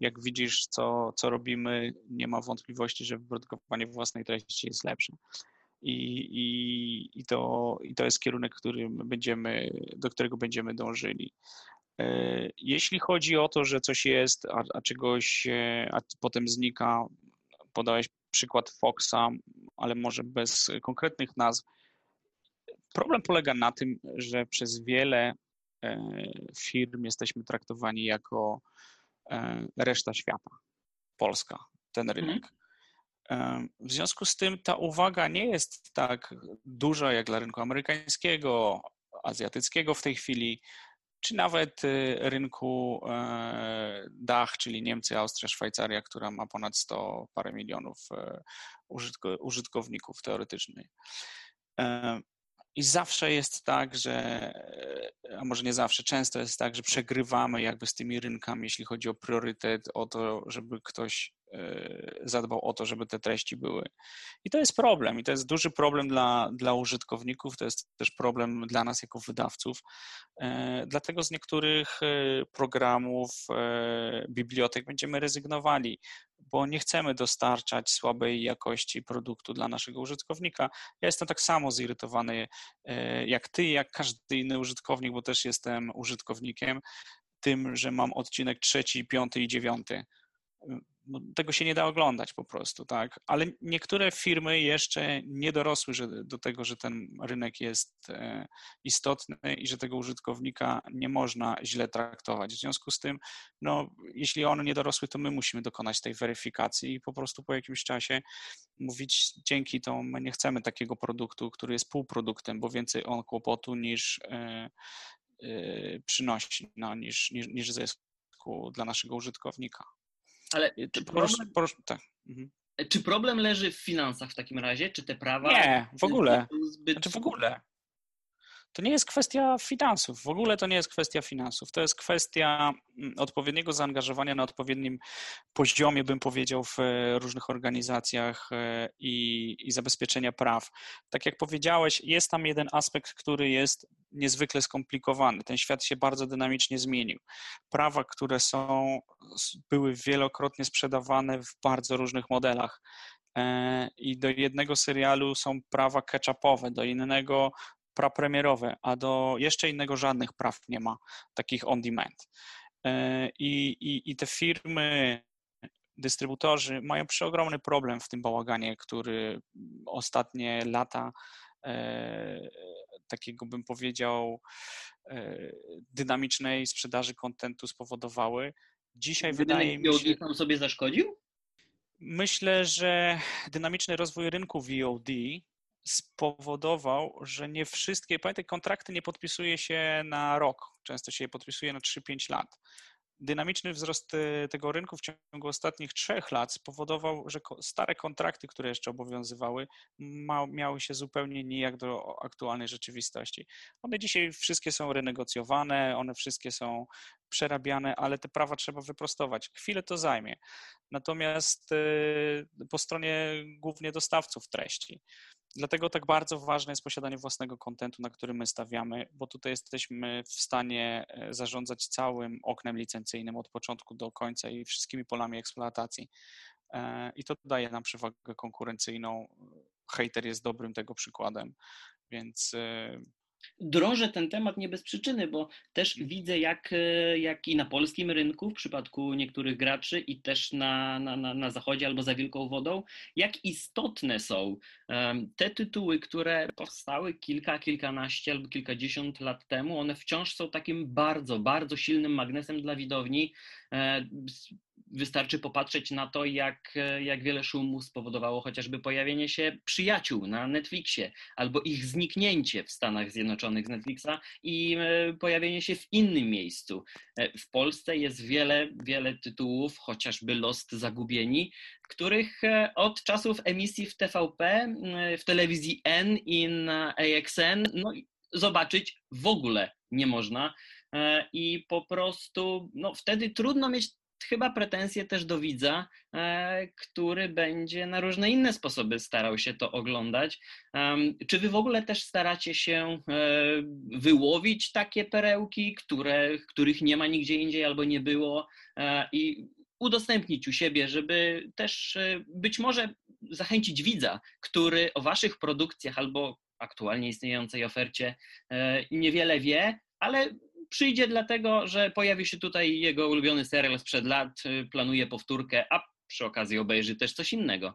Jak widzisz, co, co robimy, nie ma wątpliwości, że wyprodukowanie własnej treści jest lepsze i, i, i, to, i to jest kierunek, którym będziemy, do którego będziemy dążyli. E, jeśli chodzi o to, że coś jest, a, a czegoś a potem znika, podałeś przykład Foxa, ale może bez konkretnych nazw. Problem polega na tym, że przez wiele e, firm jesteśmy traktowani jako e, reszta świata, Polska, ten rynek. Mhm. W związku z tym ta uwaga nie jest tak duża jak dla rynku amerykańskiego, azjatyckiego w tej chwili, czy nawet y, rynku e, Dach, czyli Niemcy, Austria, Szwajcaria, która ma ponad 100 parę milionów e, użytkowników teoretycznie. I zawsze jest tak, że, a może nie zawsze, często jest tak, że przegrywamy jakby z tymi rynkami, jeśli chodzi o priorytet, o to, żeby ktoś e, zadbał o to, żeby te treści były. I to jest problem, i to jest duży problem dla, dla użytkowników, to jest też problem dla nas jako wydawców. E, dlatego z niektórych e, programów, bibliotek będziemy rezygnowali bo nie chcemy dostarczać słabej jakości produktu dla naszego użytkownika. Ja jestem tak samo zirytowany e, jak ty, jak każdy inny użytkownik, bo też jestem użytkownikiem, tym, że mam odcinek trzeci, piąty i dziewiąty tego się nie da oglądać po prostu, tak. Ale niektóre firmy jeszcze nie dorosły do tego, że ten rynek jest e, istotny i że tego użytkownika nie można źle traktować. W związku z tym, no, jeśli one nie dorosły, to my musimy dokonać tej weryfikacji i po prostu po jakimś czasie mówić dzięki to my nie chcemy takiego produktu, który jest półproduktem, bo więcej on kłopotu niż e, e, przynosi, no, niż, niż, niż zysku dla naszego użytkownika. Ale czy problem, tak. mhm. czy problem leży w finansach w takim razie? Czy te prawa? Nie, w ogóle. Zbyt... Znaczy w ogóle. To nie jest kwestia finansów. W ogóle to nie jest kwestia finansów. To jest kwestia mm, odpowiedniego zaangażowania na odpowiednim poziomie, bym powiedział, w e, różnych organizacjach e, i, i zabezpieczenia praw. Tak jak powiedziałeś, jest tam jeden aspekt, który jest niezwykle skomplikowany. Ten świat się bardzo dynamicznie zmienił. Prawa, które są, były wielokrotnie sprzedawane w bardzo różnych modelach. E, I do jednego serialu są prawa catch-upowe, do innego prapremierowe, a do jeszcze innego żadnych praw nie ma, takich on demand. E, I, i, i te firmy, dystrybutorzy mają przeogromny problem w tym bałaganie, który ostatnie lata e, takiego bym powiedział e, dynamicznej sprzedaży kontentu spowodowały. Dzisiaj wydaje mi się... tam sobie zaszkodził? Myślę, że dynamiczny rozwój rynku VOD spowodował, że nie wszystkie, pamiętaj, kontrakty nie podpisuje się na rok, często się je podpisuje na 3-5 lat. Dynamiczny wzrost e, tego rynku w ciągu ostatnich trzech lat spowodował, że stare kontrakty, które jeszcze obowiązywały, miały się zupełnie nijak do aktualnej rzeczywistości. One dzisiaj wszystkie są renegocjowane, one wszystkie są przerabiane, ale te prawa trzeba wyprostować. Chwilę to zajmie. Natomiast e, po stronie głównie dostawców treści, Dlatego tak bardzo ważne jest posiadanie własnego kontentu, na który my stawiamy, bo tutaj jesteśmy w stanie e, zarządzać całym oknem licencyjnym od początku do końca i wszystkimi polami eksploatacji. E, I to daje nam przewagę konkurencyjną. Hater jest dobrym tego przykładem, więc drążę ten temat nie bez przyczyny, bo też mm. widzę, jak, e, jak i na polskim rynku, w przypadku niektórych graczy, i też na, na, na, na zachodzie albo za wielką wodą, jak istotne są um, te tytuły, które powstały kilka, kilkanaście albo kilkadziesiąt lat temu. One wciąż są takim bardzo, bardzo silnym magnesem dla widowni. E, Wystarczy popatrzeć na to, jak, jak wiele szumu spowodowało chociażby pojawienie się przyjaciół na Netflixie albo ich zniknięcie w Stanach Zjednoczonych z Netflixa i e, pojawienie się w innym miejscu. E, w Polsce jest wiele, wiele tytułów, chociażby Lost Zagubieni, których od czasów emisji w TVP, w telewizji N i na AXN, no, zobaczyć w ogóle nie można. I po prostu no, wtedy trudno mieć chyba pretensje też do widza, e, który będzie na różne inne sposoby starał się to oglądać. Czy wy w ogóle też staracie się e, wyłowić takie perełki, które, których nie ma nigdzie indziej albo nie było e, i udostępnić u siebie, żeby też być może zachęcić widza, który o waszych produkcjach albo aktualnie istniejącej ofercie niewiele wie, ale przyjdzie dlatego, że pojawi się tutaj jego ulubiony serial sprzed lat, y, planuje powtórkę, a przy okazji obejrzy też coś innego.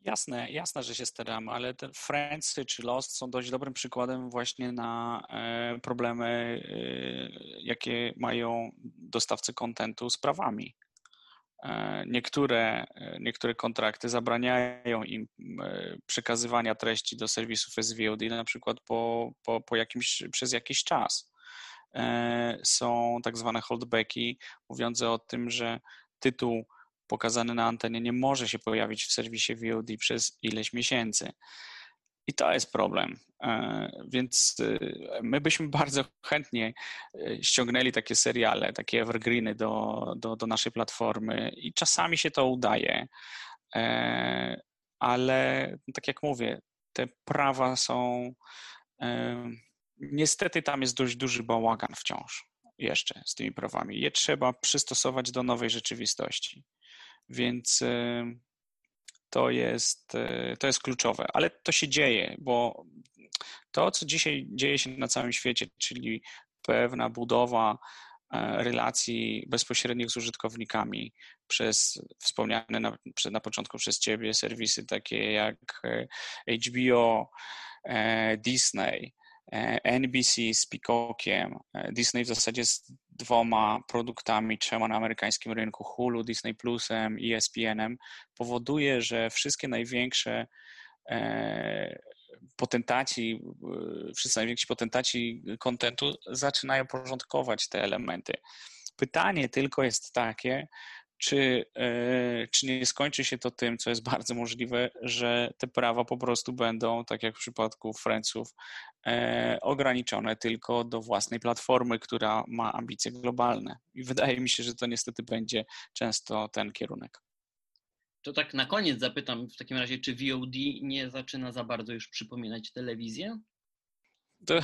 Jasne, jasne, że się staramy, ale te Friends czy Lost są dość dobrym przykładem właśnie na e, problemy, e, jakie mają dostawcy kontentu z prawami. E, niektóre, niektóre kontrakty zabraniają im przekazywania treści do serwisów SVOD na przykład po, po, po jakimś, przez jakiś czas. E, są tak zwane holdbacki, mówiące o tym, że tytuł pokazany na antenie nie może się pojawić w serwisie VOD przez ileś miesięcy. I to jest problem. E, więc e, my byśmy bardzo chętnie ściągnęli takie seriale, takie evergreeny do, do, do naszej platformy i czasami się to udaje, ale tak jak mówię, te prawa są Niestety tam jest dość duży bałagan wciąż jeszcze z tymi prawami. Je trzeba przystosować do nowej rzeczywistości. Więc y, to jest, y, to jest kluczowe, ale to się dzieje, bo to, co dzisiaj dzieje się na całym świecie, czyli pewna budowa e, relacji bezpośrednich z użytkownikami przez wspomniane na, na początku przez Ciebie serwisy takie jak e, HBO, e, Disney, NBC z Peacockiem, e, Disney w zasadzie z dwoma produktami, trzema na amerykańskim rynku, Hulu, Disney Plusem, ESPN-em, powoduje, że wszystkie największe e, potentaci, wszyscy najwięksi potentaci kontentu zaczynają porządkować te elementy. Pytanie tylko jest takie, czy, e, czy nie skończy się to tym, co jest bardzo możliwe, że te prawa po prostu będą, tak jak w przypadku Friendsów, e, ograniczone tylko do własnej platformy, która ma ambicje globalne. I wydaje mi się, że to niestety będzie często ten kierunek. To tak na koniec zapytam w takim razie, czy VOD nie zaczyna za bardzo już przypominać telewizję? To,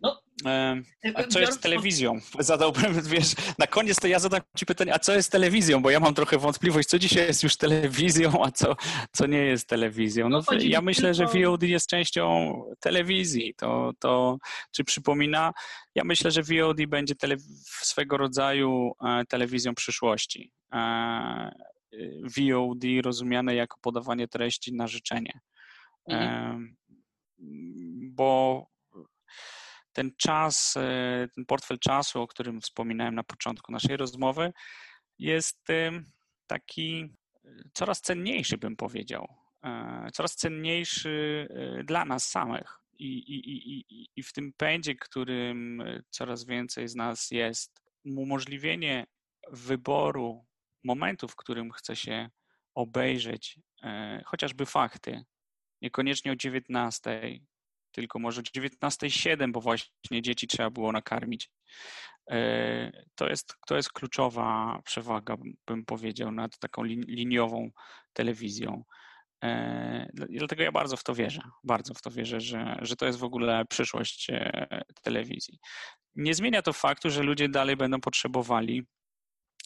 no, a co jest telewizją? Zadałbym, wiesz, na koniec to ja zadam Ci pytanie, a co jest telewizją? Bo ja mam trochę wątpliwość, co dzisiaj jest już telewizją, a co, co nie jest telewizją. No, no ja myślę, że VOD jest częścią telewizji. To, to czy przypomina? Ja myślę, że VOD będzie tele, swego rodzaju e, telewizją przyszłości. E, VOD rozumiane jako podawanie treści na życzenie. Mhm. Bo ten czas, e, ten portfel czasu, o którym wspominałem na początku naszej rozmowy, jest taki e, coraz cenniejszy, bym powiedział. E, coraz cenniejszy dla nas samych. I, i, i, I w tym pędzie, którym coraz więcej z nas jest, umożliwienie wyboru momentu, w którym chce się obejrzeć chociażby fakty, niekoniecznie o 19, tylko może 19,7, bo właśnie dzieci trzeba było nakarmić. E, to jest, to jest kluczowa przewaga, bym powiedział, nad taką liniową telewizją. I dlatego ja bardzo w to wierzę, bardzo w to wierzę, że, że to jest w ogóle przyszłość telewizji. Nie zmienia to faktu, że ludzie dalej będą potrzebowali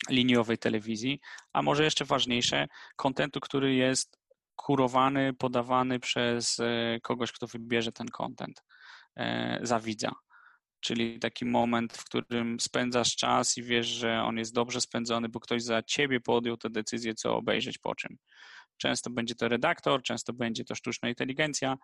liniowej telewizji, a może jeszcze ważniejsze, kontentu, który jest kurowany, podawany przez e, kogoś, kto wybierze ten kontent e, za widza. Czyli taki moment, w którym spędzasz czas i wiesz, że on jest dobrze spędzony, bo ktoś za ciebie podjął tę decyzję, co obejrzeć po czym. Często będzie to redaktor, często będzie to sztuczna inteligencja,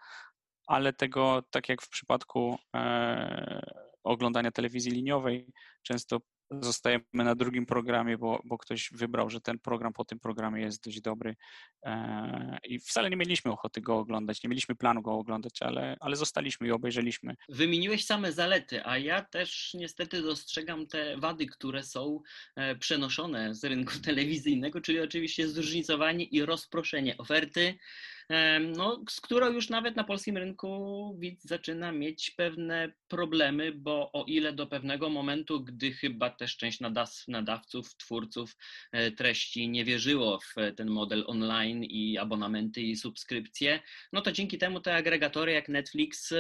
ale tego, tak jak w przypadku e, oglądania telewizji liniowej, często zostajemy na drugim programie, bo, bo ktoś wybrał, że ten program po tym programie jest dość dobry e, i wcale nie mieliśmy ochoty go oglądać, nie mieliśmy planu go oglądać, ale, ale zostaliśmy i obejrzeliśmy. Wymieniłeś same zalety, a ja też niestety dostrzegam te wady, które są e, przenoszone z rynku telewizyjnego, czyli oczywiście zróżnicowanie i rozproszenie oferty, no, z którą już nawet na polskim rynku widz zaczyna mieć pewne problemy, bo o ile do pewnego momentu, gdy chyba też część nadawców, twórców e, treści nie wierzyło w ten model online i abonamenty i subskrypcje, no to dzięki temu te agregatory jak Netflix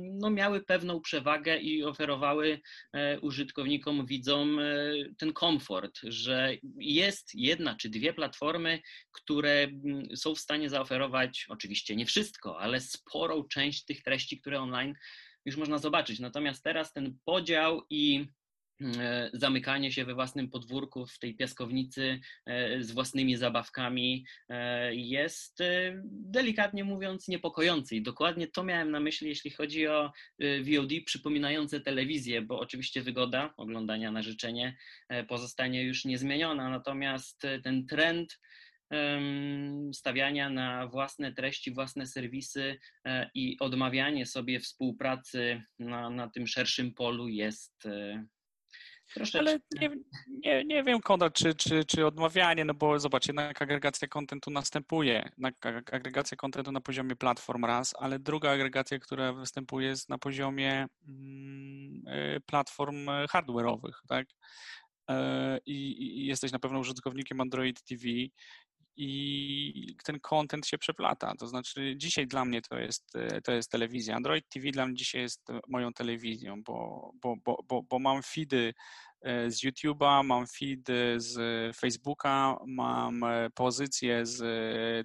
no, miały pewną przewagę i oferowały e, użytkownikom, widzom e, ten komfort, że jest jedna czy dwie platformy, które są w stanie zaoferować oferować oczywiście nie wszystko, ale sporą część tych treści, które online już można zobaczyć. Natomiast teraz ten podział i e, zamykanie się we własnym podwórku, w tej piaskownicy e, z własnymi zabawkami e, jest delikatnie mówiąc niepokojący. I dokładnie to miałem na myśli, jeśli chodzi o VOD przypominające telewizję, bo oczywiście wygoda oglądania na życzenie pozostanie już niezmieniona, natomiast ten trend stawiania na własne treści, własne serwisy e, i odmawianie sobie współpracy na, na tym szerszym polu jest e, Troszeczkę. Ale nie, nie, nie wiem, Konrad, czy, czy, czy odmawianie, no bo zobacz, jednak agregacja kontentu następuje. Agregacja kontentu na poziomie platform raz, ale druga agregacja, która występuje jest na poziomie mm, e, platform hardware'owych, tak? I, I, jesteś na pewno użytkownikiem Android TV i ten content się przeplata. To znaczy, dzisiaj dla mnie to jest, to jest telewizja. Android TV dla mnie dzisiaj jest moją telewizją, bo, bo, bo, bo, bo mam feedy e, z YouTube'a, mam feedy z Facebooka, mam e, pozycję z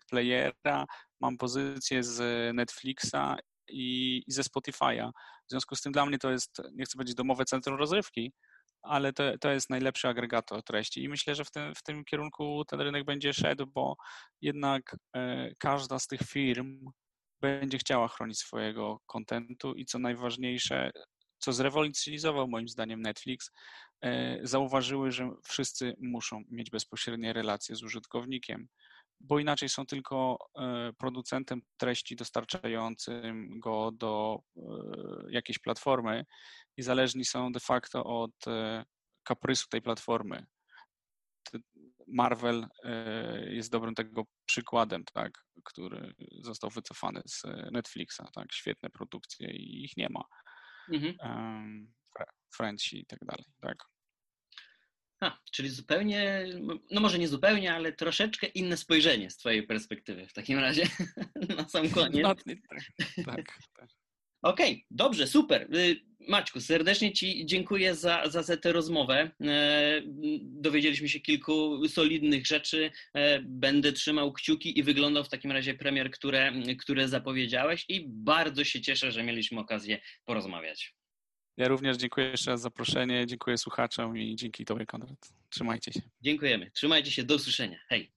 Playera, mam pozycję z Netflixa i, i ze Spotify'a. W związku z tym dla mnie to jest, nie chcę powiedzieć domowe centrum rozrywki, ale to, to jest najlepszy agregator treści. I myślę, że w tym, w tym kierunku ten rynek będzie szedł, bo jednak e, każda z tych firm będzie chciała chronić swojego kontentu i co najważniejsze, co zrewolucjonizował moim zdaniem Netflix, e, zauważyły, że wszyscy muszą mieć bezpośrednie relacje z użytkownikiem, bo inaczej są tylko e, producentem treści dostarczającym go do jakiejś platformy i zależni są de facto od e, kaprysu tej platformy. Marvel e, jest dobrym tego przykładem, tak, który został wycofany z Netflixa, tak, świetne produkcje i ich nie ma. Mhm. Um, i tak dalej, tak. A, czyli zupełnie, no może nie zupełnie, ale troszeczkę inne spojrzenie z Twojej perspektywy w takim razie na sam koniec. No, tak, tak. Okej, okay, dobrze, super. Y, Maćku, serdecznie Ci dziękuję za, za tę rozmowę. E, dowiedzieliśmy się kilku solidnych rzeczy. E, będę trzymał kciuki i wyglądał w takim razie premier, które, które zapowiedziałeś i bardzo się cieszę, że mieliśmy okazję porozmawiać. Ja również dziękuję jeszcze raz za zaproszenie, dziękuję słuchaczom i dzięki Tobie, Konrad. Trzymajcie się. Dziękujemy. Trzymajcie się. Do usłyszenia. Hej.